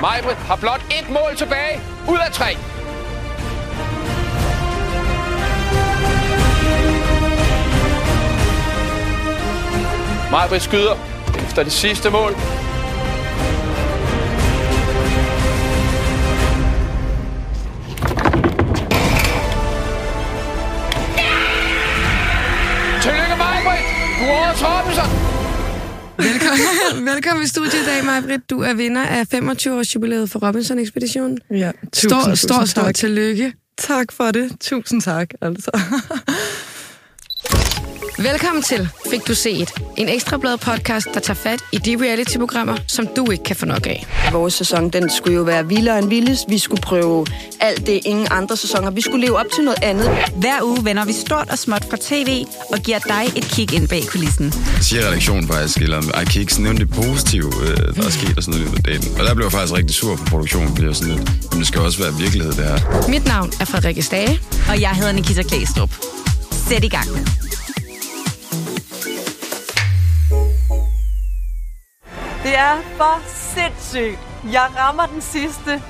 Majbrit har blot et mål tilbage. Ud af tre. Majbrit skyder efter det sidste mål. Tillykke, Majbrit! Du er sig! Velkommen, velkommen i studiet i dag, Majbrit. Du er vinder af 25-års jubilæet for Robinson-ekspeditionen. Ja, tusind, Stor, tusind stor, stor tak. tillykke. Tak for det. Tusind tak, altså. Velkommen til Fik du set? En ekstrablad podcast, der tager fat i de reality-programmer, som du ikke kan få nok af. Vores sæson, den skulle jo være vildere end vildest. Vi skulle prøve alt det, ingen andre sæsoner. Vi skulle leve op til noget andet. Hver uge vender vi stort og småt fra tv og giver dig et kig ind bag kulissen. siger redaktionen faktisk, eller ej, kan I ikke nævne det positive, øh, der er sket og sådan noget i dagen. Og der blev jeg faktisk rigtig sur på produktionen, fordi jeg var sådan lidt, men det skal også være virkelighed, det her. Mit navn er Frederikke Stage. Og jeg hedder Nikita Klæstrup. Sæt i gang. Det er for sindssygt. Jeg rammer den sidste.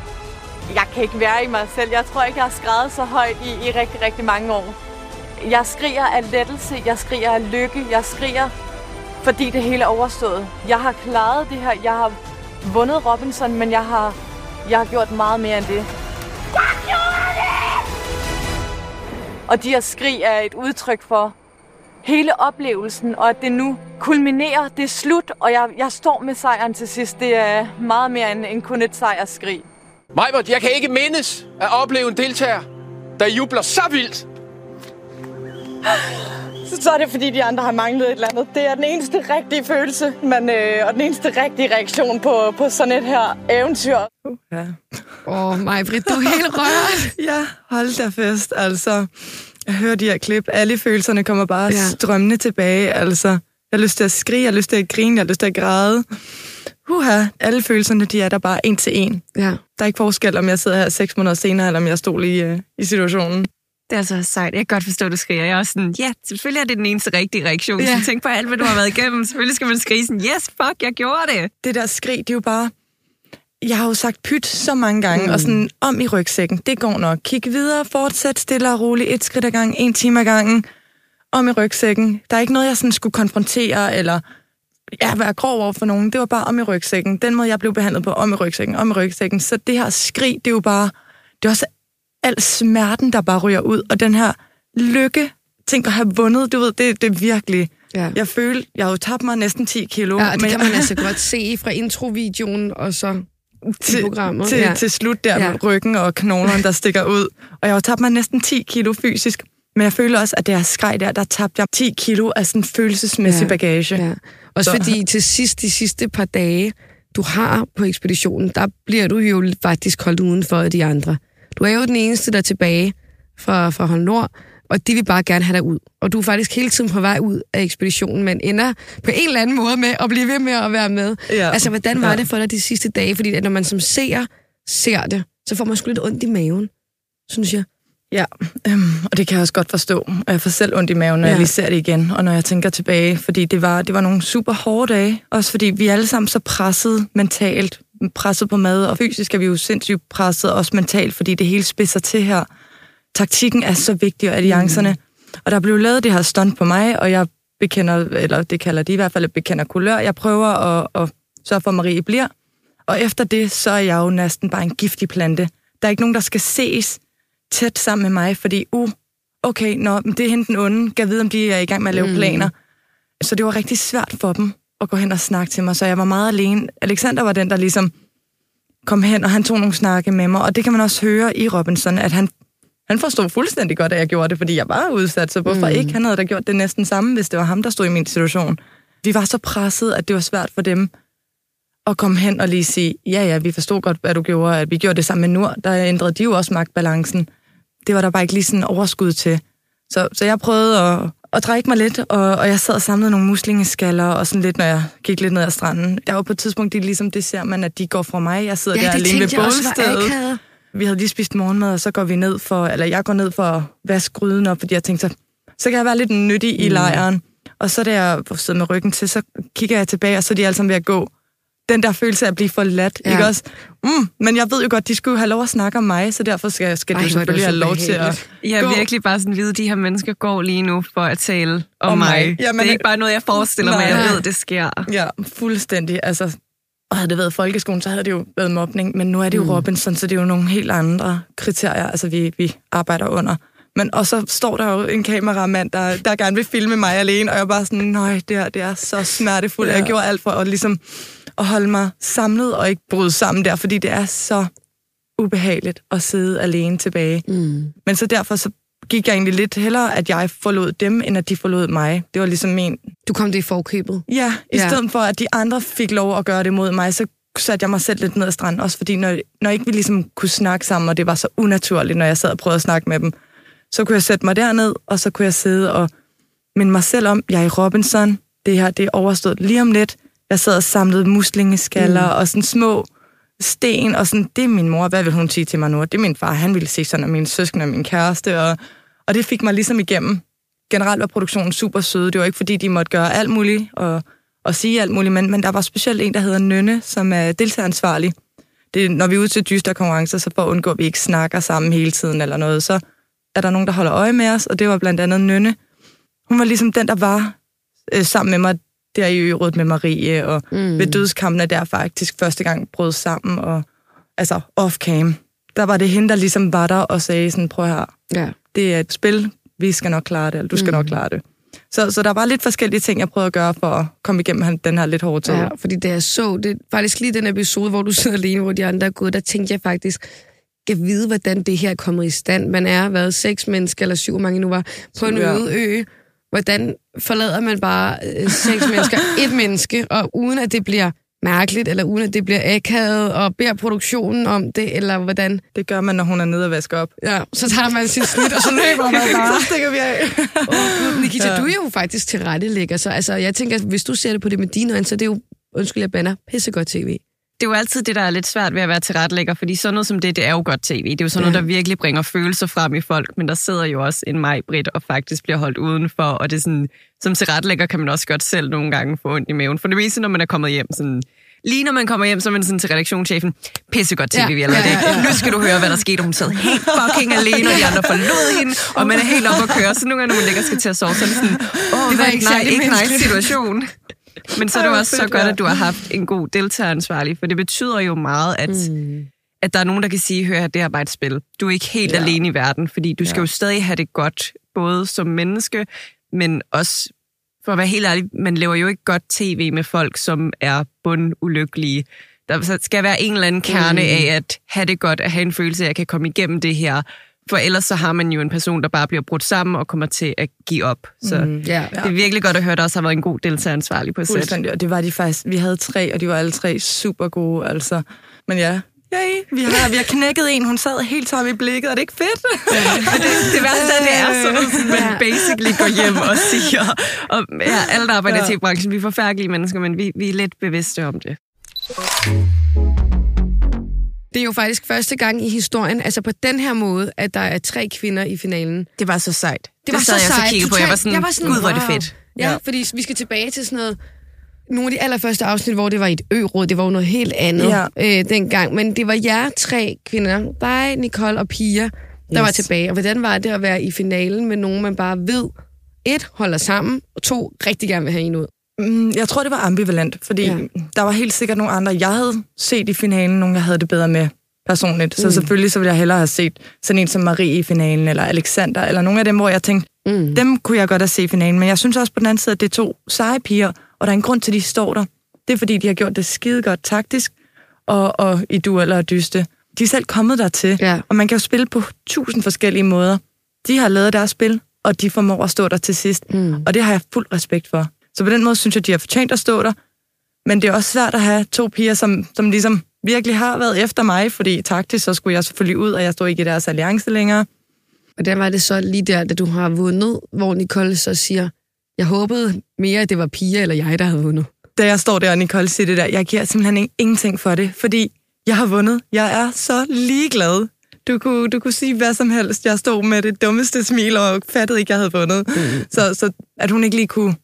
Jeg kan ikke være i mig selv. Jeg tror ikke, jeg har skrevet så højt i, i rigtig, rigtig mange år. Jeg skriger af lettelse. Jeg skriger af lykke. Jeg skriger, fordi det hele er overstået. Jeg har klaret det her. Jeg har vundet Robinson, men jeg har, jeg har gjort meget mere end det. Jeg gjorde det! Og de her skrig er et udtryk for, hele oplevelsen, og at det nu kulminerer, det er slut, og jeg, jeg står med sejren til sidst. Det er meget mere end, end kun et sejrsskrig. Majbert, jeg kan ikke mindes at opleve en deltager, der jubler så vildt. Så, så er det, fordi de andre har manglet et eller andet. Det er den eneste rigtige følelse, men, øh, og den eneste rigtige reaktion på, på sådan et her eventyr. Ja. Åh, oh, Majbrit, du er helt rørt. ja, hold da fest, altså. Jeg hører de her klip. Alle følelserne kommer bare Ja. strømmende tilbage, altså. Jeg har lyst til at skrige, jeg har lyst til at grine, jeg har lyst til at græde. Uha, alle følelserne, de er der bare en til en. Ja. Der er ikke forskel, om jeg sidder her seks måneder senere, eller om jeg stod lige øh, i situationen. Det er altså sejt. Jeg kan godt forstå, at du skriger. Jeg er også sådan, ja, selvfølgelig er det den eneste rigtige reaktion. Ja. Så tænk på alt, hvad du har været igennem. Selvfølgelig skal man skrige sådan, yes, fuck, jeg gjorde det. det der skrig, det er jo bare... Jeg har jo sagt pyt så mange gange, mm. og sådan om i rygsækken. Det går nok. Kig videre, fortsæt stille og roligt, et skridt ad gangen, en time ad gangen. Om i rygsækken. Der er ikke noget, jeg sådan skulle konfrontere, eller ja, være grov over for nogen. Det var bare om i rygsækken. Den måde, jeg blev behandlet på, om i rygsækken, om i rygsækken. Så det her skrig, det er jo bare... Det er også al smerten, der bare ryger ud, og den her lykke, tænk at have vundet, du ved, det, det er virkelig... Ja. Jeg føler, jeg har jo tabt mig næsten 10 kilo. Ja, det men kan man altså godt se fra introvideoen, og så til, programmet, til, ja. til slut der Ja. med ryggen og knoglerne, der stikker ud. Og jeg har tabt mig næsten 10 kilo fysisk. Men jeg føler også, at det her skreg der, der tabte jeg 10 kilo af sådan følelsesmæssig Ja. bagage. Ja. Også Så- fordi til sidst, de sidste par dage, du har på ekspeditionen, der bliver du jo faktisk holdt udenfor af de andre. Du er jo den eneste, der er tilbage fra, fra Hold Nord, og de vil bare gerne have dig ud. Og du er faktisk hele tiden på vej ud af ekspeditionen, men ender på en eller anden måde med at blive ved med at være med. Ja. Altså, hvordan var Ja. det for dig de sidste dage? Fordi at når man som ser ser det, så får man sgu lidt ondt i maven, synes jeg. Ja, øhm, og det kan jeg også godt forstå. Jeg får selv ondt i maven, når ja. jeg lige ser det igen, og når jeg tænker tilbage. Fordi det var, det var nogle super hårde dage. Også fordi vi er alle sammen så presset mentalt. Presset på mad, og fysisk er vi jo sindssygt presset, også mentalt, fordi det hele spidser til her. Taktikken er så vigtig, og alliancerne. Mm. Og der blev lavet det her stunt på mig, og jeg bekender, eller det kalder de i hvert fald, et bekender kulør. Jeg prøver at, at sørge for, at Marie bliver. Og efter det, så er jeg jo næsten bare en giftig plante. Der er ikke nogen, der skal ses tæt sammen med mig, fordi, uh, okay, nå, men det er hende den onde. Kan vide, om de er i gang med at lave mm. planer. Så det var rigtig svært for dem at gå hen og snakke til mig, så jeg var meget alene. Alexander var den, der ligesom kom hen, og han tog nogle snakke med mig, og det kan man også høre i Robinson, at han, han forstod fuldstændig godt, at jeg gjorde det, fordi jeg var udsat, så hvorfor Mm. ikke? Han havde da gjort det næsten samme, hvis det var ham, der stod i min situation. Vi var så presset, at det var svært for dem at komme hen og lige sige, ja, ja, vi forstod godt, hvad du gjorde, at vi gjorde det sammen med Nord, der ændrede de jo også magtbalancen. Det var der bare ikke lige sådan overskud til. Så, så jeg prøvede at, at trække mig lidt, og, og jeg sad og samlede nogle muslingeskaller, og sådan lidt, når jeg gik lidt ned ad stranden. Der var på et tidspunkt, de ligesom, det ser man, at de går fra mig. Jeg sidder Ja, der det alene ved bålstedet. Vi havde lige spist morgenmad, og så går vi ned for, eller jeg går ned for at vaske gryden op, fordi jeg tænkte, så, så kan jeg være lidt nyttig mm. i lejren. Og så da jeg sidder med ryggen til, så kigger jeg tilbage, og så er de alle sammen ved at gå den der følelse af at blive forladt, Ja. ikke også? Mm, men jeg ved jo godt, de skulle have lov at snakke om mig, så derfor skal, skal Ej, de selvfølgelig have lov til at... Jeg Gå. er virkelig bare sådan vide, at de her mennesker går lige nu for at tale om, Om mig. mig. Jamen, det er ikke bare noget, jeg forestiller mig. Nej. Jeg ved, det sker. Ja, fuldstændig. Altså, og havde det været folkeskolen, så havde det jo været mobning, men nu er det jo mm. Robinson, så det er jo nogle helt andre kriterier, altså vi, vi arbejder under. Men og så står der jo en kameramand, der, der gerne vil filme mig alene, og jeg er bare sådan, nej, det, her, det er så smertefuldt. Ja. Jeg gjorde alt for at, ligesom, at holde mig samlet og ikke bryde sammen der, fordi det er så ubehageligt at sidde alene tilbage. Mm. Men så derfor så gik jeg egentlig lidt hellere, at jeg forlod dem, end at de forlod mig. Det var ligesom min Du kom det i forkøbet. Ja, i Ja. stedet for, at de andre fik lov at gøre det mod mig, så satte jeg mig selv lidt ned ad stranden. Også fordi, når, når ikke vi ligesom kunne snakke sammen, og det var så unaturligt, når jeg sad og prøvede at snakke med dem, så kunne jeg sætte mig derned, og så kunne jeg sidde og minde mig selv om, jeg er i Robinson, det her det er overstået lige om lidt. Jeg sad og samlede muslingeskaller mm. og sådan små sten, og sådan, det er min mor, hvad vil hun sige til mig nu? Det er min far, han ville se sådan, og min søskende og min kæreste, og, og det fik mig ligesom igennem. Generelt var produktionen super søde, det var ikke fordi, de måtte gøre alt muligt, og, og sige alt muligt, men, men der var specielt en, der hedder Nynne, som er deltageransvarlig. Det, når vi er ude til dyster konkurrencer, så for at undgå, at vi ikke snakker sammen hele tiden eller noget, så er der nogen, der holder øje med os, og det var blandt andet Nynne. Hun var ligesom den, der var øh, sammen med mig der i ørådet med Marie, og mm. ved dødskampene der faktisk første gang brød sammen, og altså off-cam. Der var det hende, der ligesom var der og sagde sådan, prøv her, Ja. det er et spil, vi skal nok klare det, eller du skal mm. nok klare det. Så, så der var lidt forskellige ting, jeg prøvede at gøre for at komme igennem den her lidt hårde tid. Ja, fordi da jeg så det, faktisk lige den episode, hvor du sidder alene, hvor de andre er gået, der tænkte jeg faktisk, jeg vide, hvordan det her er kommet i stand. Man er været seks mennesker, eller syv, mange nu var, på en øde ø. Hvordan forlader man bare øh, seks mennesker, et menneske, og uden at det bliver mærkeligt, eller uden at det bliver akavet, og beder produktionen om det, eller hvordan? Det gør man, når hun er nede og vasker op. Ja, så tager man sin snit, og så løber man bare. Så stikker vi af. Gud, Nikita, ja. du er jo faktisk til rettelægger, så altså, jeg tænker, hvis du ser det på det med dine øjne, så er det jo, undskyld, jeg banner, pissegodt tv. Det er jo altid det, der er lidt svært ved at være tilrettelægger, fordi sådan noget som det, det er jo godt tv. Det er jo sådan Ja. noget, der virkelig bringer følelser frem i folk, men der sidder jo også en mig, Britt, og faktisk bliver holdt udenfor, og det er sådan, som tilrettelægger kan man også godt selv nogle gange få ondt i maven. For det meste, når man er kommet hjem, sådan, lige når man kommer hjem, så er man sådan til redaktionschefen, pissegodt tv, Ja, vi har lavet ja, ja, ja. Nu skal du høre, hvad der skete. Hun sad helt fucking alene, og de andre forlod hende, og man er helt oppe at køre. Så nogle gange, når man ligger skal til at sove, så er det sådan, åh, Det var ikke nej, ikke nice situation. Men så er det jo også så godt, at du har haft en god deltageransvarlig, for det betyder jo meget, at, mm. at der er nogen, der kan sige, hør her, det er bare et spil. Du er ikke helt. Ja. alene i verden, fordi du skal Ja. jo stadig have det godt, både som menneske, men også, for at være helt ærlig, man laver jo ikke godt tv med folk, som er bundulykkelige. Der skal være en eller anden kerne mm. af at have det godt, at have en følelse af, at jeg kan komme igennem det her. For ellers så har man jo en person, der bare bliver brudt sammen og kommer til at give op. Så mm. Ja, det er virkelig godt at høre, at der også har været en god deltageransvarlig på sæt. Fuldstændig, og det var de faktisk. Vi havde tre, og de var alle tre super gode, altså. Men ja, Yay, vi har, vi har knækket en, hun sad helt tom i blikket, er det ikke fedt? det, det værste er, det er sådan noget, man basically går hjem og siger. Og ja, alle, der arbejder i Ja. tv-branchen, vi er forfærdelige mennesker, men vi, vi er lidt bevidste om det. Det er jo faktisk første gang i historien, altså på den her måde, at der er tre kvinder i finalen. Det var så sejt. Det var sad så jeg sejt. og kiggede på. Jeg var sådan, Jeg var sådan, gud, hvor er det fedt. Ja, Ja. fordi vi skal tilbage til sådan noget... Nogle af de allerførste afsnit, hvor det var et ø-råd, det var jo noget helt andet Ja. øh, dengang. Men det var jer tre kvinder, dig, Nicole og Pia, der yes. var tilbage. Og hvordan var det at være i finalen med nogen, man bare ved, et, holder sammen, og to, rigtig gerne vil have en ud? Mm, Jeg tror, det var ambivalent, fordi Ja. der var helt sikkert nogle andre, jeg havde set i finalen, nogle jeg havde det bedre med personligt. Så selvfølgelig så ville jeg hellere have set sådan en som Marie i finalen, eller Alexander, eller nogle af dem, hvor jeg tænkte, Mm. dem kunne jeg godt have set i finalen. Men jeg synes også på den anden side, at det er to seje piger, og der er en grund til, at de står der. Det er, fordi de har gjort det skide godt taktisk, og, og i dueller og dyste. De er selv kommet dertil, Ja. og man kan jo spille på tusind forskellige måder. De har lavet deres spil, og de formår at stå der til sidst. Mm. Og det har jeg fuld respekt for. Så på den måde synes jeg, de har fortjent at stå der. Men det er også svært at have to piger, som, som ligesom virkelig har været efter mig, fordi taktisk så skulle jeg selvfølgelig ud, og jeg stod ikke i deres alliance længere. Og der var det så lige der, da du har vundet, hvor Nicole så siger, jeg håbede mere, at det var Pia eller jeg, der havde vundet. Da jeg står der, og Nicole siger det der, jeg giver simpelthen ing- ingenting for det, fordi jeg har vundet. Jeg er så ligeglad. Du kunne, du kunne sige hvad som helst. Jeg stod med det dummeste smil og fattede ikke, jeg havde vundet. Mm. Så, så at hun ikke lige kunne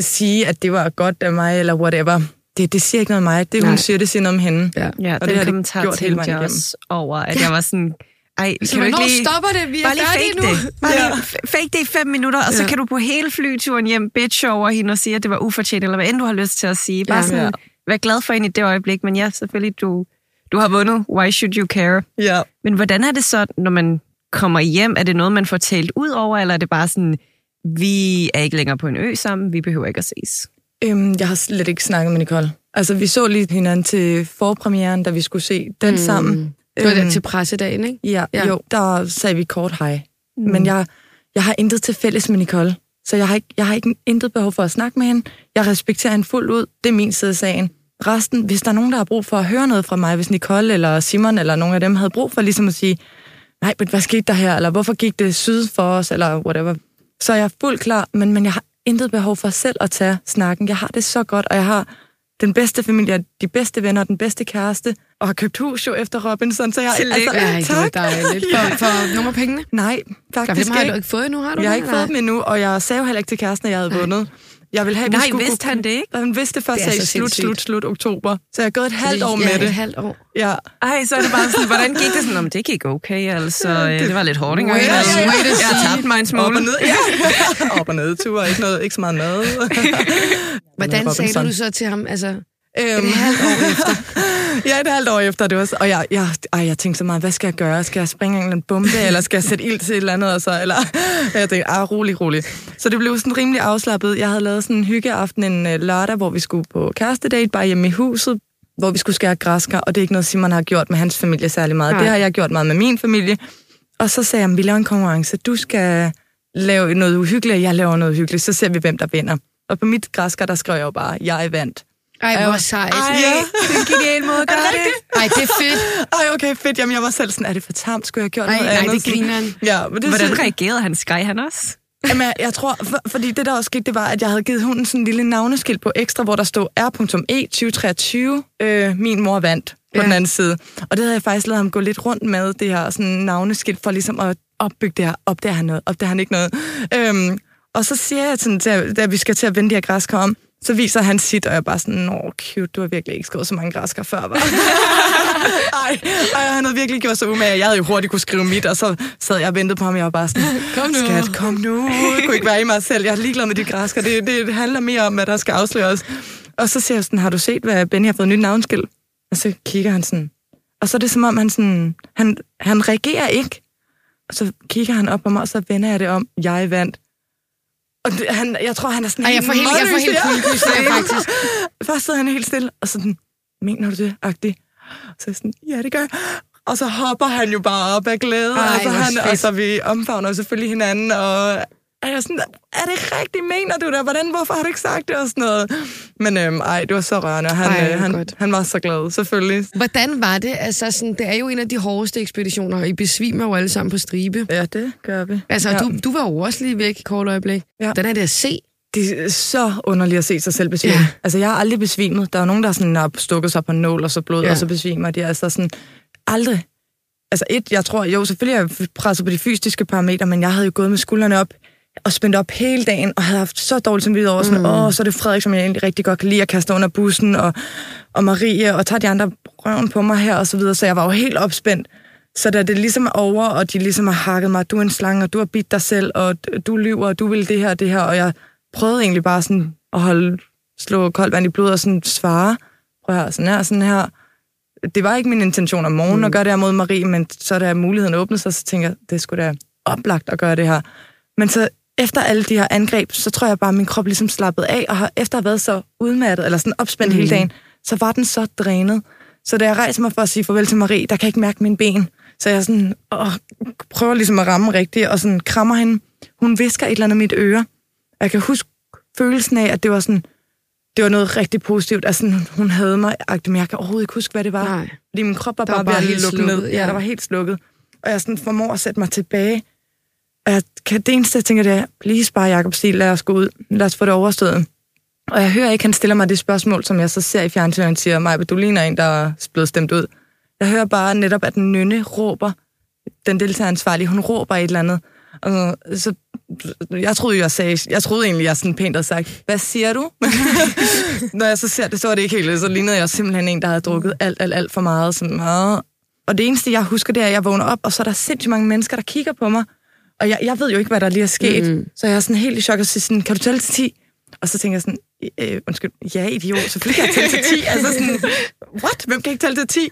sige, at det var godt af mig, eller whatever, det, det siger ikke noget om mig. Det, hun Nej. siger, det siger noget om hende. Ja. Ja, Og og det har den det kommentar gjort hele vejen igennem. over, at jeg var sådan, ej, Så kan ikke hvornår lige... stopper det? Vi er Bare lige fake nu. det. Bare lige fake det i fem minutter, og så Ja. kan du på hele flyturen hjem bitch over hende og sige, at det var ufortjent, eller hvad end du har lyst til at sige. Bare Ja. sådan, Ja. vær glad for hende i det øjeblik, men ja, selvfølgelig, du, du har vundet. Why should you care? Ja. Men hvordan er det så, når man kommer hjem? Er det noget, man får talt ud over, eller er det bare sådan, vi er ikke længere på en ø sammen, vi behøver ikke at ses? Øhm, jeg har slet ikke snakket med Nicole. Altså, vi så lige hinanden til forpremieren, da vi skulle se den mm. sammen. Det var Øhm, der til pressedagen, ikke? Ja, Ja. ja, jo, der sagde vi kort hej. Mm. Men jeg, jeg har intet til fælles med Nicole. Så jeg har, ikke, jeg har ikke intet behov for at snakke med hende. Jeg respekterer hende fuldt ud. Det er min side af sagen. Resten, hvis der er nogen, der har brug for at høre noget fra mig, hvis Nicole eller Simon eller nogen af dem havde brug for ligesom at sige, nej, men hvad skete der her, eller hvorfor gik det syd for os, eller whatever, så er jeg fuldt klar, men, men jeg har intet behov for selv at tage snakken. Jeg har det så godt, og jeg har den bedste familie, de bedste venner, den bedste kæreste, og har købt hus jo efter Robinson, så jeg... Tillykke. Ej, det var tak. dejligt. For, for nogle af pengene? Nej, faktisk har du ikke. ikke fået endnu, har du Jeg har ikke fået dem endnu, og jeg sagde jo heller ikke til kæresten, at jeg havde vundet. Jeg vil have, at vi Nej, skulle vidste kunne- han det ikke? Han vidste det først Det så slut, sindssygt. slut, slut oktober. Så jeg har gået et halvt år ja, med et det. halvt år. Ja. Ej, så er det bare sådan, hvordan gik det sådan? Om det gik okay, altså. øh, Det var lidt hårdt, ikke? Wait a- Altså, wait a Jeg har tabt mig en Op og smule. ned, ja. Op og ned ture, ikke, noget, ikke så meget mad. Hvordan sagde du så til ham? Altså, Øhm, et halvt år efter. ja, et halvt år efter. Det var, så- og jeg, jeg, ej, jeg tænkte så meget, hvad skal jeg gøre? Skal jeg springe en bombe, eller skal jeg sætte ild til et eller andet? Og så, eller, jeg tænkte, ah, rolig, rolig. Så det blev sådan rimelig afslappet. Jeg havde lavet sådan en hyggeaften en øh, lørdag, hvor vi skulle på kærestedate, bare hjemme i huset, hvor vi skulle skære græsker, og det er ikke noget, Simon har gjort med hans familie særlig meget. Nej. Det har jeg gjort meget med min familie. Og så sagde jeg, vi laver en konkurrence. Du skal lave noget uhyggeligt, og jeg laver noget uhyggeligt. Så ser vi, hvem der vinder. Og på mit græsker, der skrev jeg jo bare, jeg vandt. Ej, hvor sejt. Ej, det er en genial måde at gøre det. Ej, det er fedt. Ej, okay, fedt. Jamen, jeg var selv sådan, er det for tamt? Skulle jeg have gjort Ej, noget nej, andet? det Sådan- griner han. Ja, men det Hvordan synes- reagerede han? Skreg han også? Jamen, jeg, jeg tror, for, fordi det der også skete, det var, at jeg havde givet hunden sådan en lille navneskilt på ekstra, hvor der stod R.E 2023, øh, min mor vandt på Ja. ja. den anden side. Og det havde jeg faktisk lavet ham gå lidt rundt med, det her sådan navneskilt, for ligesom at opbygge det her. Opdager han noget? Opdager han ikke noget? Øhm, og så siger jeg sådan, til, da vi skal til at vende de her græskar om, så viser han sit, og jeg er bare sådan, nå, cute, du har virkelig ikke skrevet så mange græskar før, var. ej, ej, han havde virkelig gjort sig umage. Jeg havde jo hurtigt kunne skrive mit, og så sad jeg og ventede på ham, og jeg var bare sådan, Kom nu. skat, kom nu. Jeg kunne ikke være i mig selv. Jeg er ligeglad med de græskar. Det, det handler mere om, hvad der skal afsløres. Og så siger jeg sådan, har du set, hvad Benny har fået nyt navnskilt? Og så kigger han sådan. Og så er det som om, han, sådan, han, han reagerer ikke. Og så kigger han op på mig, og så vender jeg det om, jeg vandt. Og det, han, jeg tror, han er sådan Ej, jeg får helt, jeg får helt kuldegys der, faktisk. Først sidder han helt stille, og sådan, mener du det, agtig? Så jeg sådan, ja, det gør jeg. Og så hopper han jo bare op af glæde, Ej, og, så han, fedt. og så vi omfavner selvfølgelig hinanden, og er jeg sådan, er det rigtigt, mener du det? Hvordan, hvorfor har du ikke sagt det? Og sådan noget. Men øhm, ej, det var så rørende, og han, Ej, hvor han, godt. han var så glad, selvfølgelig. Hvordan var det? Altså, sådan, det er jo en af de hårdeste ekspeditioner, og I besvimer jo alle sammen på stribe. Ja, det gør vi. Altså, ja. du, du var jo også lige væk i kort øjeblik. Ja. Hvordan er det at se? Det er så underligt at se sig selv besvime. Ja. Altså, jeg har aldrig besvimet. Der er nogen, der sådan har stukket sig på nål, og så blod, ja. og så besvimer de. Altså sådan, aldrig. Altså et, jeg tror, jo, selvfølgelig er jeg presset på de fysiske parametre, men jeg havde jo gået med skuldrene op og spændt op hele dagen, og havde haft så dårligt som over, sådan, mm. åh, så er det Frederik, som jeg egentlig rigtig godt kan lide at kaste under bussen, og, og Marie, og tager de andre røven på mig her, og så videre, så jeg var jo helt opspændt. Så da det ligesom er over, og de ligesom har hakket mig, du er en slange, og du har bidt dig selv, og du lyver, og du vil det her og det her, og jeg prøvede egentlig bare sådan at holde, slå koldt vand i blodet og sådan svare, prøv her, sådan her, sådan her. Det var ikke min intention om morgenen mm. at gøre det her mod Marie, men så da muligheden åbnede sig, så tænker jeg, det skulle da oplagt at gøre det her. Men så efter alle de her angreb, så tror jeg bare, at min krop ligesom slappede af, og har, efter at have været så udmattet, eller sådan opspændt mm. hele dagen, så var den så drænet. Så da jeg rejser mig for at sige farvel til Marie, der kan jeg ikke mærke mine ben. Så jeg sådan, åh, prøver ligesom at ramme rigtigt, og sådan krammer hende. Hun visker et eller andet i mit øre. Jeg kan huske følelsen af, at det var sådan, det var noget rigtig positivt. Altså, sådan, hun havde mig, men jeg kan overhovedet ikke huske, hvad det var. Nej. Fordi min krop var Der bare, var bare ved at lukke ned. ja. Ja, der var helt slukket. Og jeg sådan formår at sætte mig tilbage. Og jeg kan, det eneste, jeg tænker, det er, please bare, Jacob Stil, lad os gå ud. Lad os få det overstået. Og jeg hører ikke, han stiller mig det spørgsmål, som jeg så ser i fjernsynet, han siger, Maja, du ligner en, der er blevet stemt ud. Jeg hører bare netop, at den nynne råber, den deltageransvarlige, hun råber et eller andet. Og så, jeg troede, jeg sagde, jeg troede egentlig, jeg sådan pænt havde sagt, hvad siger du? Når jeg så ser det, så var det ikke helt, så lignede jeg simpelthen en, der havde drukket alt, alt, alt for meget. Sådan, meget. og det eneste, jeg husker, det er, at jeg vågner op, og så er der sindssygt mange mennesker, der kigger på mig. Og jeg, jeg ved jo ikke, hvad der lige er sket. Mm. Så jeg er sådan helt i chok og siger sådan, kan du tælle til 10? Og så tænker jeg sådan, øh, undskyld, ja, idiot, selvfølgelig kan jeg tælle til 10. Altså sådan, what? Hvem kan ikke tælle til 10?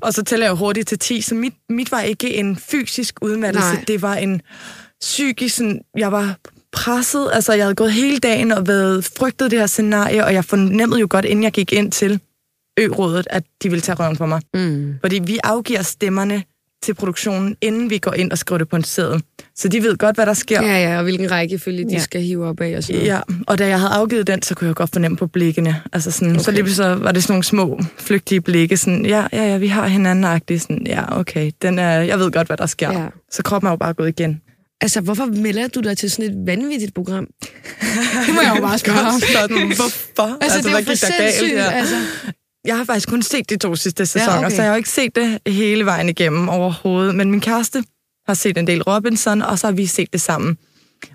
Og så tæller jeg hurtigt til 10, så mit, mit var ikke en fysisk udmattelse, Nej. det var en psykisk, sådan, jeg var presset, altså jeg havde gået hele dagen og været frygtet det her scenarie, og jeg fornemmede jo godt, inden jeg gik ind til ø-rådet, at de ville tage røven på mig. Mm. Fordi vi afgiver stemmerne til produktionen, inden vi går ind og skriver det på en seddel. Så de ved godt, hvad der sker. Ja, ja, og hvilken rækkefølge de Ja. skal hive op af og sådan noget. Ja, og da jeg havde afgivet den, så kunne jeg godt fornemme på blikkene. Altså sådan, okay. Så lige så var det sådan nogle små, flygtige blikke. Sådan, ja, ja, ja, vi har hinanden. Sådan, ja, okay, den er, jeg ved godt, hvad der sker. Ja. Så kroppen er jo bare gået igen. Altså, hvorfor melder du dig til sådan et vanvittigt program? Det må jeg jo bare spørge om. Sådan, hvorfor? Altså, altså det er jo for sindssygt. Altså, Jeg har faktisk kun set de to sidste sæsoner, okay. okay. så jeg har ikke set det hele vejen igennem overhovedet. Men min kæreste har set en del Robinson, og så har vi set det sammen.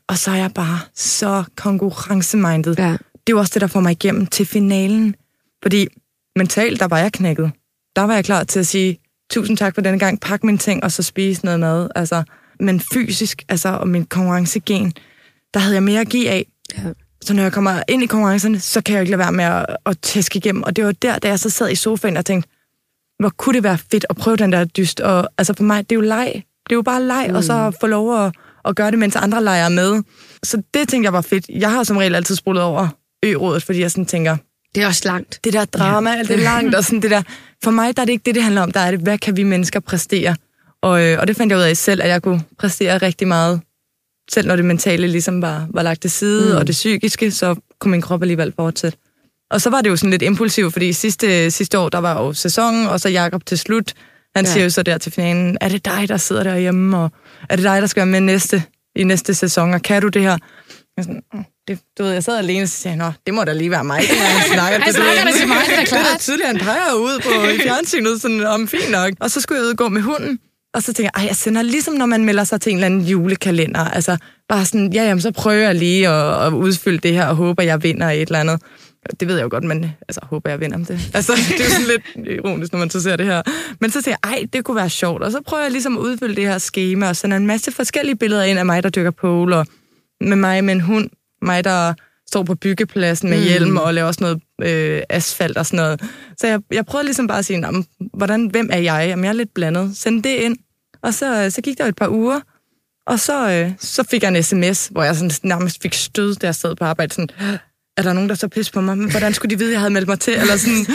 Og så er jeg bare så konkurrencemindet. ja. det er jo også det, der får mig igennem til finalen. Fordi mentalt, der var jeg knækket. Der var jeg klar til at sige, tusind tak for denne gang, pak mine ting, og så spise noget mad. Altså, men fysisk, altså, og min konkurrencegen, der havde jeg mere at give af. Ja. Så når jeg kommer ind i konkurrencerne, så kan jeg ikke lade være med at, at tæske igennem. Og det var der, da jeg så sad i sofaen og tænkte, hvor kunne det være fedt at prøve den der dyst. Og altså for mig, det er jo leg. Det er jo bare leg, mm. og så få lov at, at gøre det, mens andre leger med. Så det tænkte jeg var fedt. Jeg har som regel altid spolet over ø-rådet, fordi jeg sådan tænker, Det er også langt. det der drama, ja. alt det langt, og sådan det der. For mig der er det ikke det, det handler om. Der er det, hvad kan vi mennesker præstere? Og, øh, og det fandt jeg ud af selv, at jeg kunne præstere rigtig meget. Selv når det mentale ligesom var, var lagt til side, mm. og det psykiske, så kunne min krop alligevel fortsætte. Og så var det jo sådan lidt impulsivt, fordi sidste, sidste år, der var jo sæsonen, og så Jakob til slut, han Ja. siger jo så der til finalen, er det dig, der sidder derhjemme, og er det dig, der skal være med næste, i næste sæson, og kan du det her? Jeg, sådan, "Mm, det, du ved, jeg sad alene, og så sagde jeg, Nå, det må da lige være mig, her, han snakker, Han snakker det til mig, det er klart. Det er tydeligt, han peger ud på i fjernsynet, sådan om fint nok. Og så skulle jeg ud og gå med hunden, og så tænker jeg, jeg sender ligesom, når man melder sig til en eller anden julekalender. Altså, bare sådan, ja, jamen, så prøver jeg lige at, at udfylde det her, og håber, jeg vinder et eller andet. Det ved jeg jo godt, men altså, håber jeg vinder om det. Altså, det er jo sådan lidt ironisk, når man så ser det her. Men så tænker jeg, ej, det kunne være sjovt. Og så prøver jeg ligesom at udfylde det her schema, og sender en masse forskellige billeder ind af mig, der dykker pole, og med mig med en hund, mig, der står på byggepladsen med hjelm og laver sådan noget øh, asfalt og sådan noget. Så jeg, jeg prøvede ligesom bare at sige, "Nå, men hvordan, hvem er jeg? Jamen, jeg er lidt blandet. Send det ind. Og så, så gik der et par uger, og så, øh, så fik jeg en sms, hvor jeg sådan nærmest fik stød, da jeg sad på arbejde. Sådan, er der nogen, der så pisse på mig? Men hvordan skulle de vide, at jeg havde meldt mig til? Eller sådan.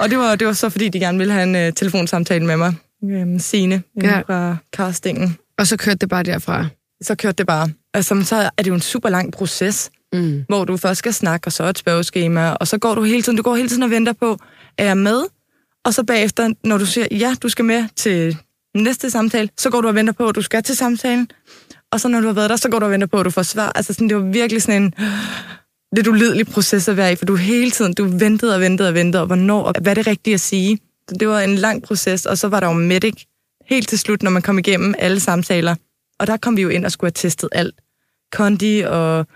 Og det var, det var så, fordi de gerne ville have en øh, telefonsamtale med mig. Øhm, Signe Ja. fra castingen. Og så kørte det bare derfra. Så kørte det bare. Altså, så er det jo en super lang proces Mm. hvor du først skal snakke, og så et spørgeskema, og så går du hele tiden, du går hele tiden og venter på, er jeg med? Og så bagefter, når du siger, ja, du skal med til næste samtale, så går du og venter på, at du skal til samtalen. Og så når du har været der, så går du og venter på, at du får svar. Altså sådan, det var virkelig sådan en lidt ulidelig proces at være i, for du hele tiden, du ventede og ventede og ventede, og hvornår, og hvad er det rigtige at sige? Så det var en lang proces, og så var der jo medic helt til slut, når man kom igennem alle samtaler. Og der kom vi jo ind og skulle have testet alt. Kondi og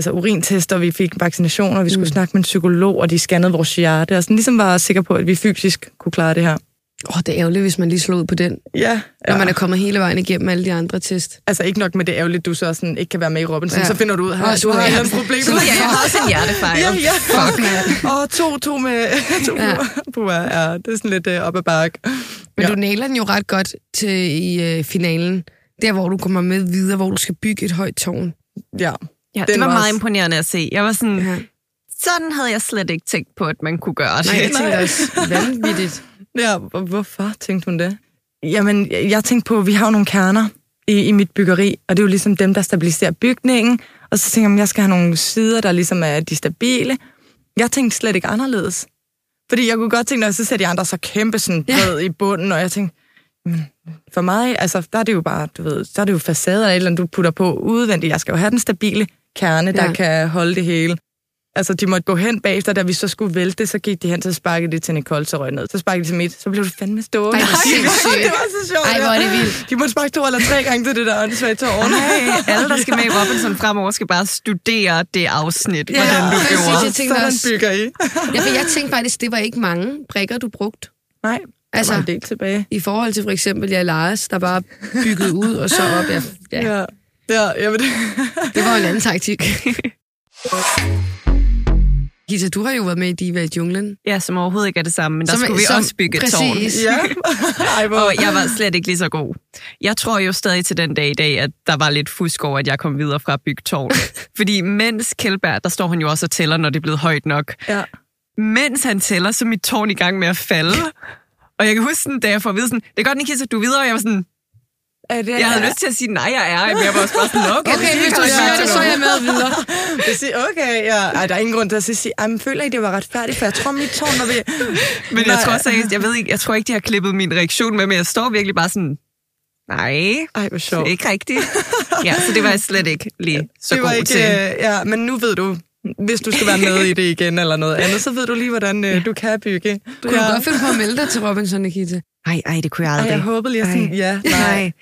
altså urintester, vi fik vaccinationer, vi skulle mm. snakke med en psykolog, og de scannede vores hjerte, og sådan ligesom var sikre på, at vi fysisk kunne klare det her. Åh, oh, det er ærgerligt, hvis man lige slår ud på den, Ja, når man er kommet hele vejen igennem alle de andre test. Altså ikke nok med det ærgerligt, du så sådan ikke kan være med i Robinson, Ja. ja. så finder du ud af, at du har ja. et eller andet problem. Så ja, jeg har også en hjertefejl. Ja, ja. Fuck, mand. Og to, to med to Ja. ja. Puha, ja, det er sådan lidt uh, op ad bakke. Men Ja. ja. du nailer den jo ret godt til i øh, finalen. Der, hvor du kommer med videre, hvor du skal bygge et højt tårn. Ja. Ja, Den det var var meget også- imponerende at se. Jeg var sådan, Ja. sådan havde jeg slet ikke tænkt på, at man kunne gøre det. Nej, jeg tænkte også vanvittigt. Ja, hvorfor tænkte hun det? Jamen, jeg tænkte på, at vi har jo nogle kerner i, i mit byggeri, og det er jo ligesom dem, der stabiliserer bygningen. Og så tænkte jeg, at jeg skal have nogle sider, der ligesom er de stabile. Jeg tænkte slet ikke anderledes. Fordi jeg kunne godt tænke, når så ser de andre så kæmpe sådan ja. i bunden, og jeg tænkte, "Men for mig, altså, der er det jo bare, du ved, så er det jo facader eller et eller andet, du putter på udvendigt. Jeg skal jo have den stabile kerne, der Ja. ja. kan holde det hele. Altså, de måtte gå hen bagefter, da vi så skulle vælte, så gik de hen, så sparkede de til Nicole, så røg ned. Så sparkede de til midt, så blev det fandme stående. Ej, det var så sjovt. Ej, hvor er det ja. vildt. De måtte sparke to eller tre gange til det der åndssvage tårn. Nej, alle, der skal med i Robinson fremover, skal bare studere det afsnit, hvordan du præcis. gjorde. Jeg tænkte Sådan også- bygger I. Ja, for jeg tænkte faktisk, det var ikke mange brækker, du brugte. Nej, Altså- der var en del tilbage. I forhold til for eksempel jeg Lars, der bare byggede ud og så op. Ja, ja. Ja, ja, jeg ved det. var en anden taktik. Gita, du har jo været med i Diva i junglen. Ja, som overhovedet ikke er det samme, men der Som- skulle vi som- også bygge et tårn. præcis. Ja. Ej, hvor... Og jeg var slet ikke lige så god. Jeg tror jo stadig til den dag i dag, at der var lidt fusk over, at jeg kom videre fra at bygge tårn. Fordi mens Kjellberg, der står han jo også og tæller, når det er blevet højt nok. Ja. Mens han tæller, så er mit tårn i gang med at falde. Og jeg kan huske, sådan, da jeg får at vide sådan, det er godt, Nikita, du er videre. Og jeg var sådan, Er det, jeg havde lyst til at sige, nej, jeg er. Men jeg var også bare sådan, okay, Okay, det hvis du siger det, så er jeg med videre. Jeg siger, okay, ja. Ej, der er ingen grund til at sige, ej, men føler ikke, det var retfærdigt, for jeg tror, mit tårn var ved... Men jeg tror seriøst, jeg ved ikke, jeg tror ikke, de har klippet min reaktion med, men jeg står virkelig bare sådan, nej, Ej, hvor sjovt. ikke rigtigt. Ja, så det var jeg slet ikke lige så det var god ikke, til. øh, ja, men nu ved du, hvis du skal være med i det igen eller noget andet, så ved du lige, hvordan øh, du kan bygge. Kunne du godt finde på at melde dig til Robinson, Nikita? Ej, ej, det kunne jeg Ej, aldrig. jeg håbede lige at sådan, Ej. ja, nej. Nej.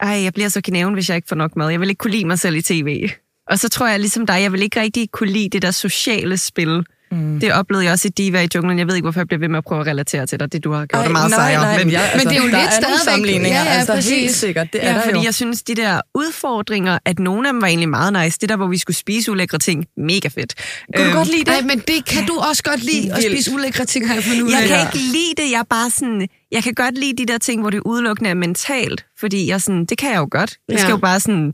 Ej, jeg bliver så knæven, hvis jeg ikke får nok mad. Jeg vil ikke kunne lide mig selv i tv. Og så tror jeg, ligesom dig, jeg vil ikke rigtig kunne lide det der sociale spil. Mm. Det oplevede jeg også i Diva i junglen. Jeg ved ikke, hvorfor jeg bliver ved med at prøve at relatere til dig. Det du har gjort Ej, er meget nej, sejere. nej, men, ja, altså, Men det er jo der lidt er stadigvæk- sammenligninger, Ja, ja, altså helt præcis. sikkert, det er ja, der fordi jo. jeg synes, de der udfordringer, at nogle af dem var egentlig meget nice. Det der, hvor vi skulle spise ulækre ting, mega fedt. Kunne du Øhm, godt lide det? Nej, men det kan du også godt lide, at Vildt. spise ulækre ting, har jeg fundet ud Jeg af. kan ikke lide det, jeg er bare sådan, jeg kan godt lide de der ting, hvor det udelukkende er mentalt, fordi jeg sådan, det kan jeg jo godt. Jeg skal Ja. jo bare sådan,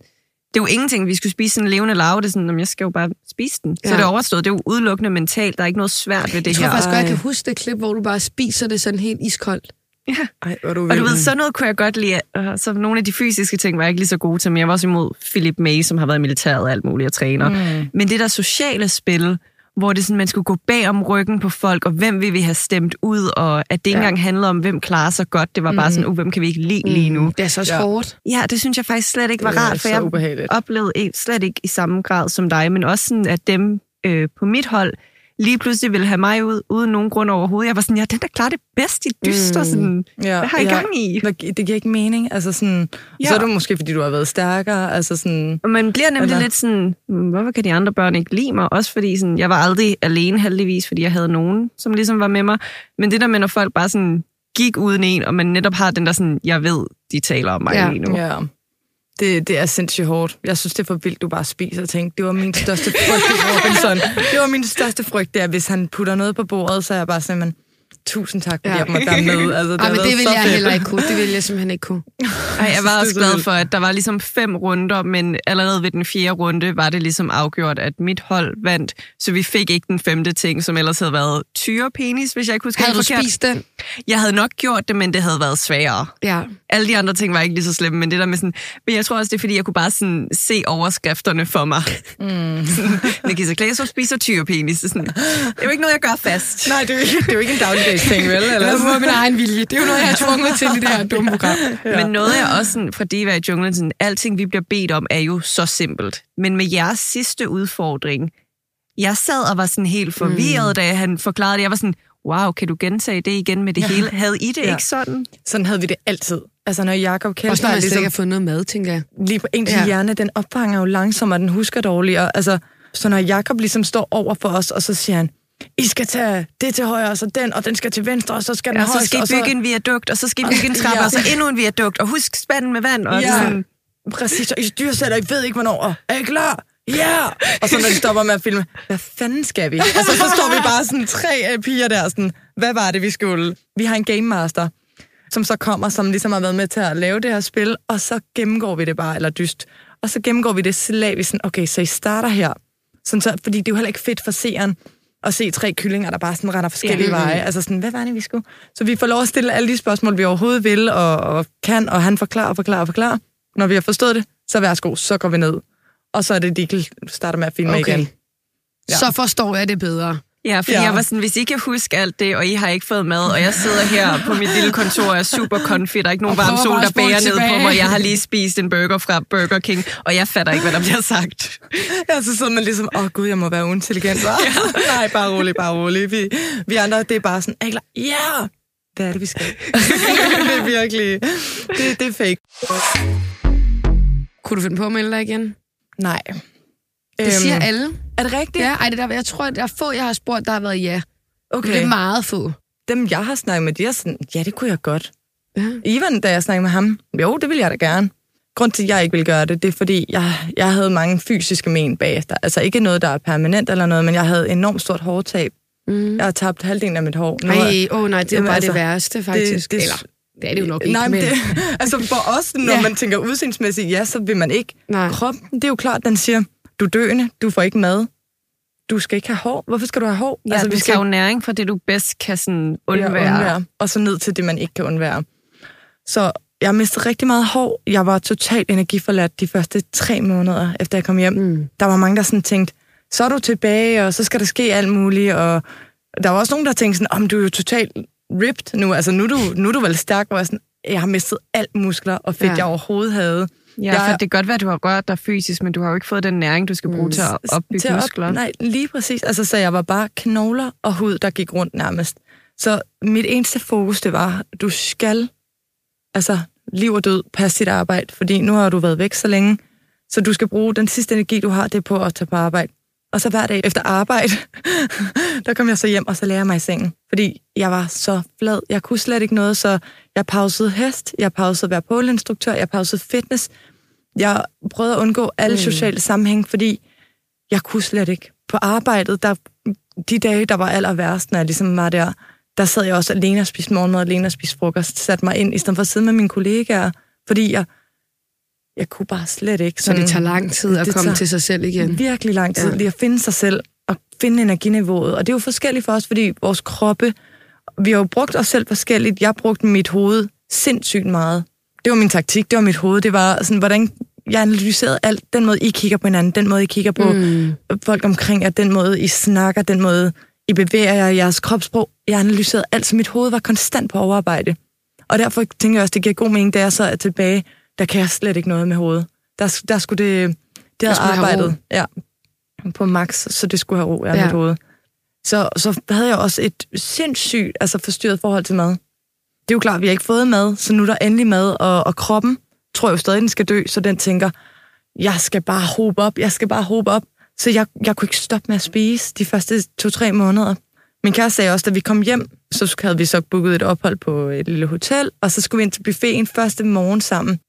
det er jo ingenting, vi skulle spise sådan en levende larve, det er sådan, "Jamen, jeg skal jo bare spise den. Så Ja. det er overstået, det er jo udelukkende mentalt, der er ikke noget svært ved det Jeg tror her. faktisk godt, jeg kan Ej. huske det klip, hvor du bare spiser det sådan helt iskoldt. Ej, hvor er du Og du ved, sådan noget kunne jeg godt lide. Uh, så nogle af de fysiske ting var jeg ikke lige så gode til, men jeg var også imod Philip May, som har været i militæret og alt muligt og træner. Mm. Men det der sociale spil, hvor det sådan, man skulle gå bag om ryggen på folk, og hvem vil vi have stemt ud, og at det ikke Ja. engang handlede om, hvem klarer sig godt. Det var bare sådan, uh, hvem kan vi ikke lide lige nu? Det er så Ja. hårdt. Ja, det synes jeg faktisk slet ikke var Det rart, for jeg ubehageligt. oplevede slet ikke i samme grad som dig, men også sådan, at dem øh, på mit hold lige pludselig ville have mig ud, uden nogen grund overhovedet. Jeg var sådan, ja, den der klarer det bedst i dyster. Mm. Sådan, Ja, hvad har I ja. gang i? Det giver ikke mening. Altså sådan, Ja. Så er det måske, fordi du har været stærkere. Altså sådan, Og man bliver nemlig Eller- lidt sådan, "Hmm, hvorfor kan de andre børn ikke lide mig? Også fordi sådan, jeg var aldrig alene heldigvis, fordi jeg havde nogen, som ligesom var med mig. Men det der med, når folk bare sådan gik uden en, og man netop har den der sådan, jeg ved, de taler om mig ja. lige nu. ja. Det, det er sindssygt hårdt. Jeg synes, det er for vildt, du bare spiser og tænker, det var min største frygt i Robinson. Det var min største frygt, det er, hvis han putter noget på bordet, så er jeg bare sådan, men, tusind tak, fordi Ja. jeg måtte være med. Altså, det, Ej, har men det vil så jeg fedt. heller ikke kunne. Det vil jeg simpelthen ikke kunne. Ej, jeg var Det også så glad for, at der var ligesom fem runder, men allerede ved den fjerde runde var det ligesom afgjort, at mit hold vandt, så vi fik ikke den femte ting, som ellers havde været tyrepenis, hvis jeg ikke husker Havde du helt forkert. spist den? Jeg havde nok gjort det, men det havde været sværere. Ja. Alle de andre ting var ikke lige så slemme, men det der med sådan... Men jeg tror også, det er, fordi jeg kunne bare sådan se overskrifterne for mig. Mm. Nikita Klæsov spiser tyrepenis. Det sådan, det er jo ikke noget, jeg gør fast. Nej, det er, jo ikke, det er jo ikke en dagligdags ting, vel? Eller? Eller på min egen vilje. Det er jo noget, jeg er tvunget til i det her dumme program. Ja. Men noget er også sådan, fra Diva i junglen, sådan, alting vi bliver bedt om, er jo så simpelt. Men med jeres sidste udfordring, jeg sad og var sådan helt forvirret, mm. da han forklarede det. Jeg var sådan, wow, kan du gentage det igen med det ja. hele? Havde I det Ja. ikke sådan? Sådan havde vi det altid. Altså, når Jacob Også når Kjellberg man slet ligesom ikke har fået noget mad, tænker jeg. lige på ens Ja. hjerne, den opfanger jo langsomt, og den husker dårligere. Altså, så når Jakob ligesom står over for os, og så siger han, I skal tage det til højre, og så den, og den skal til venstre, og så skal den Ja, så højst, skal I bygge en viadukt, og så skal I bygge en trappe, Ja. og så endnu en viadukt, og husk spanden med vand. Og Ja, sådan, præcis, og I styrsætter, I ved ikke, hvornår. Og, Er I klar? Ja! Yeah! Og så når de stopper med at filme, hvad fanden skal vi? Og så, så står vi bare sådan tre øh, piger der, sådan, hvad var det, vi skulle? Vi har en game master, som så kommer, som ligesom har været med til at lave det her spil, og så gennemgår vi det bare, eller dyst. Og så gennemgår vi det slavisk, sådan, okay, så I starter her. Sådan så, fordi det er jo heller ikke fedt for seeren at se tre kyllinger, der bare sådan render forskellige Ja. veje. Altså sådan, hvad var det, vi skulle? Så vi får lov at stille alle de spørgsmål, vi overhovedet vil og, og kan, og han forklarer og forklarer og forklarer. Når vi har forstået det, så værsgo, så går vi ned. Og så er det, de starter med at filme Okay. igen. Ja. Så forstår jeg det bedre. Ja, fordi Ja. jeg var sådan, hvis I kan huske alt det, og I har ikke fået mad, og jeg sidder her på mit lille kontor og er super konfid, der er ikke nogen Og varm sol, der bærer ned på mig, jeg har lige spist en burger fra Burger King, og jeg fatter ikke, hvad der bliver sagt. Ja, så sidder man ligesom, åh oh, gud, jeg må være uintelligent, hva'? ja. Nej, bare rolig, bare rolig. Vi, vi andre, det er bare sådan, er I klar? Ja! Yeah! Hvad er det, vi skal? det er virkelig, det, det er fake. Kunne du finde på at melde dig igen? Nej. Det siger alle. Er det rigtigt? Ja, ej, det der, jeg tror, der er få, jeg har spurgt, der har været ja. Okay. Det er meget få. Dem, jeg har snakket med, de er sådan, ja, det kunne jeg godt. Ja. Ivan, da jeg snakkede med ham, jo, det ville jeg da gerne. Grund til, at jeg ikke ville gøre det, det er, fordi jeg, jeg havde mange fysiske men bagefter. Altså ikke noget, der er permanent eller noget, men jeg havde enormt stort hårtab. Mm. Jeg har tabt halvdelen af mit hår. Nu er- Ej, åh oh, nej, det er Jamen, bare altså, det værste, faktisk. det- Eller, det er det jo nok ikke, Nej, men det, altså for os, når ja. man tænker udseendsmæssigt, ja, så vil man ikke. Nej. Kroppen, det er jo klart, den siger, du er døende, du får ikke mad, du skal ikke have hår. Hvorfor skal du have hår? Ja, altså, vi skal jo næring for det, du bedst kan sådan undvære. Ja, undvære. Og så ned til det, man ikke kan undvære. Så jeg mistede rigtig meget hår. Jeg var totalt energiforladt de første tre måneder, efter jeg kom hjem. Mm. Der var mange, der sådan tænkte, så er du tilbage, og så skal der ske alt muligt. Og der var også nogen, der tænkte sådan, om du er jo totalt ripped nu. Altså, nu er du, nu er du vel stærk. Og jeg, sådan, jeg har mistet alt muskler og fedt, Ja. jeg overhovedet havde. Ja, Jeg- for det kan godt være, at du har rørt dig fysisk, men du har jo ikke fået den næring, du skal bruge mm. til at opbygge til at muskler. nej, lige præcis. Altså, så jeg var bare knogler og hud, der gik rundt nærmest. Så mit eneste fokus, det var, du skal, altså liv og død, passe dit arbejde, fordi nu har du været væk så længe, så du skal bruge den sidste energi, du har, det på at tage på arbejde. Og så hver dag efter arbejde, der kom jeg så hjem, og så lagde jeg mig i sengen. Fordi jeg var så flad. Jeg kunne slet ikke noget, så jeg pausede hest, jeg pausede at være påleinstruktør, jeg pausede fitness. Jeg prøvede at undgå alle mm. sociale sammenhæng, fordi jeg kunne slet ikke. På arbejdet, der, de dage, der var aller værst, når jeg ligesom var der, der sad jeg også alene og spiste morgenmad, alene og spiste frokost, satte mig ind, i stedet for at sidde med mine kollegaer, fordi jeg, jeg kunne bare slet ikke. Så det tager lang tid at komme til sig selv igen. Virkelig lang tid, ja. lige at finde sig selv og finde energiniveauet. Og det er jo forskelligt for os, fordi vores kroppe, vi har jo brugt os selv forskelligt. Jeg brugte mit hoved sindssygt meget. Det var min taktik, det var mit hoved. Det var sådan, hvordan jeg analyserede alt. Den måde, I kigger på hinanden, den måde, I kigger på mm. folk omkring jer, den måde, I snakker, den måde, I bevæger jer, jeres kropssprog. Jeg analyserede alt, så mit hoved var konstant på overarbejde. Og derfor tænker jeg også, det giver god mening, da jeg så er tilbage, der kan jeg slet ikke noget med hovedet. Der, der skulle det, det havde arbejdet ja, på max, så det skulle have ro, Ja. ja. mit hoved. Så, så havde jeg også et sindssygt altså forstyrret forhold til mad. Det er jo klart, vi har ikke fået mad, så nu er der endelig mad, og, og kroppen tror jo stadig, den skal dø, så den tænker, jeg skal bare hobe op, jeg skal bare hobe op. Så jeg, jeg kunne ikke stoppe med at spise de første to-tre måneder. Min kæreste sagde også, da vi kom hjem, så havde vi så booket et ophold på et lille hotel, og så skulle vi ind til buffeten første morgen sammen.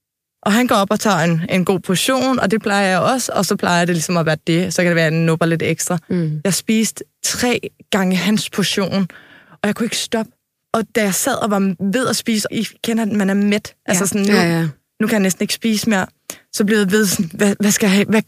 Og han går op og tager en, en god portion, og det plejer jeg også, og så plejer det ligesom at være det. Så kan det være, at jeg nupper lidt ekstra. Mm. Jeg spiste tre gange hans portion, og jeg kunne ikke stoppe. Og da jeg sad og var ved at spise, og I kender, at man er mæt. Altså sådan, nu, Ja, ja. nu kan jeg næsten ikke spise mere. Så blev jeg ved, sådan, hvad, hvad skal jeg have? Hvad?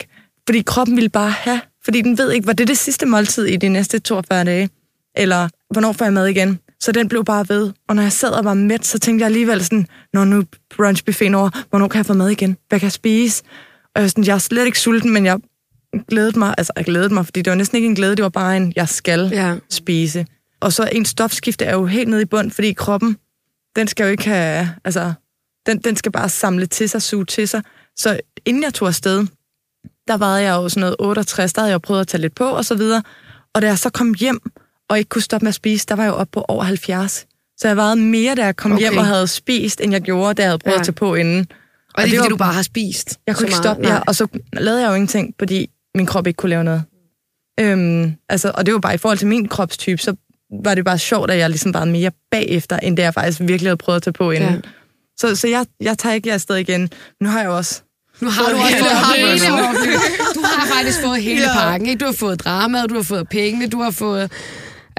Fordi kroppen ville bare have. Fordi den ved ikke, var det det sidste måltid i de næste 42 dage? Eller hvornår får jeg mad igen? Så den blev bare ved. Og når jeg sad og var mæt, så tænkte jeg alligevel sådan, når nu er brunchbuffeten over, hvornår kan jeg få mad igen? Hvad kan jeg spise? Og jeg, var sådan, jeg er slet ikke sulten, men jeg glædede mig. Altså, jeg glædede mig, fordi det var næsten ikke en glæde, det var bare en, jeg skal Ja. spise. Og så en stofskifte er jo helt nede i bund, fordi kroppen, den skal jo ikke have, altså, den, den skal bare samle til sig, suge til sig. Så inden jeg tog afsted, der vejede jeg jo sådan noget 68, der havde jeg prøvet at tage lidt på og så videre. Og da jeg så kom hjem og ikke kunne stoppe med at spise, der var jeg jo oppe på over 70. Så jeg vejede mere, da jeg kom Okay. hjem og havde spist, end jeg gjorde, da jeg havde prøvet Ja. at tage på inden. Og det er, fordi du bare har spist. jeg kunne ikke stoppe, ja, og så lavede jeg jo ingenting, fordi min krop ikke kunne lave noget. Øhm, altså, og det var bare i forhold til min kropstype, så var det bare sjovt, at jeg ligesom var mere bagefter, end det jeg faktisk virkelig havde prøvet at tage på inden. Ja. Så, så jeg, jeg tager ikke afsted igen. Nu har jeg jo også... Nu har du også hele fået hele. Du har faktisk fået hele Ja. pakken. Ikke? Du har fået dramaet, du har fået pengene, du har fået...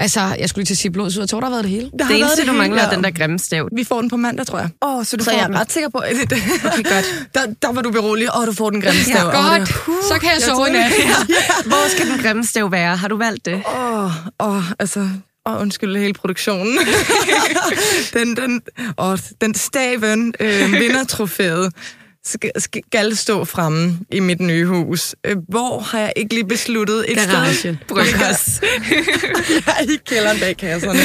Altså, jeg skulle lige til at sige blod, så jeg tror, der har været det hele. Der Det eneste, du hele, mangler, er ja. den der grimme stav. Vi får den på mandag, tror jeg. Åh, oh, så du Så får jeg er den. ret sikker på, at det Okay, godt. der, der var du beroliget. Åh, du får den grimme stav. Åh, Godt, det- så kan jeg sove i nat. Hvor skal den grimme stav være? Har du valgt det? Åh, åh, altså... Åh, undskyld hele produktionen. den, den, åh, den staven øh, vinder trofæet. Skal, skal stå fremme i mit nye hus. Øh, Hvor har jeg ikke lige besluttet et Garage. sted? Bryggers. ja, i kælderen bag kasserne.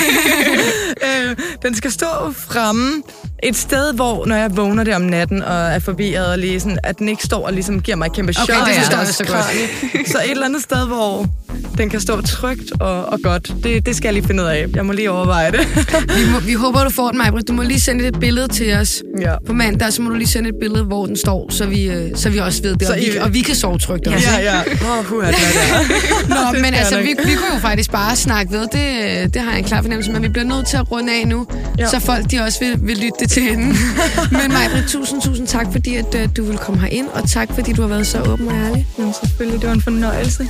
øh, den skal stå fremme et sted, hvor når jeg vågner der om natten og er forvirret og lige sådan, at den ikke står og ligesom giver mig et kæmpe chok. det i forstår jeg så godt. Så et eller andet sted, hvor den kan stå trygt og, og godt. Det, det skal jeg lige finde ud af. Jeg må lige overveje det. Vi, må, vi håber, du får den, Majbrit. Du må lige sende et billede til os Ja. på mandag, så må du lige sende et billede, hvor den står, så vi, øh, så vi også ved det, Så og, vi, I- og vi kan sove trygt også. ja, ja. Åh, oh, huha, det er det. Nå, Det men altså, vi, vi kunne jo faktisk bare snakke ved. Det, det har jeg en klar fornemmelse, men vi bliver nødt til at runde af nu. Ja. så folk de også vil, vil lytte det til enden. men Majbrit, tusind, tusind tak, fordi at, øh, du vil komme herind, og tak, fordi du har været så åben og ærlig. Jamen, selvfølgelig, det var en fornøjelse.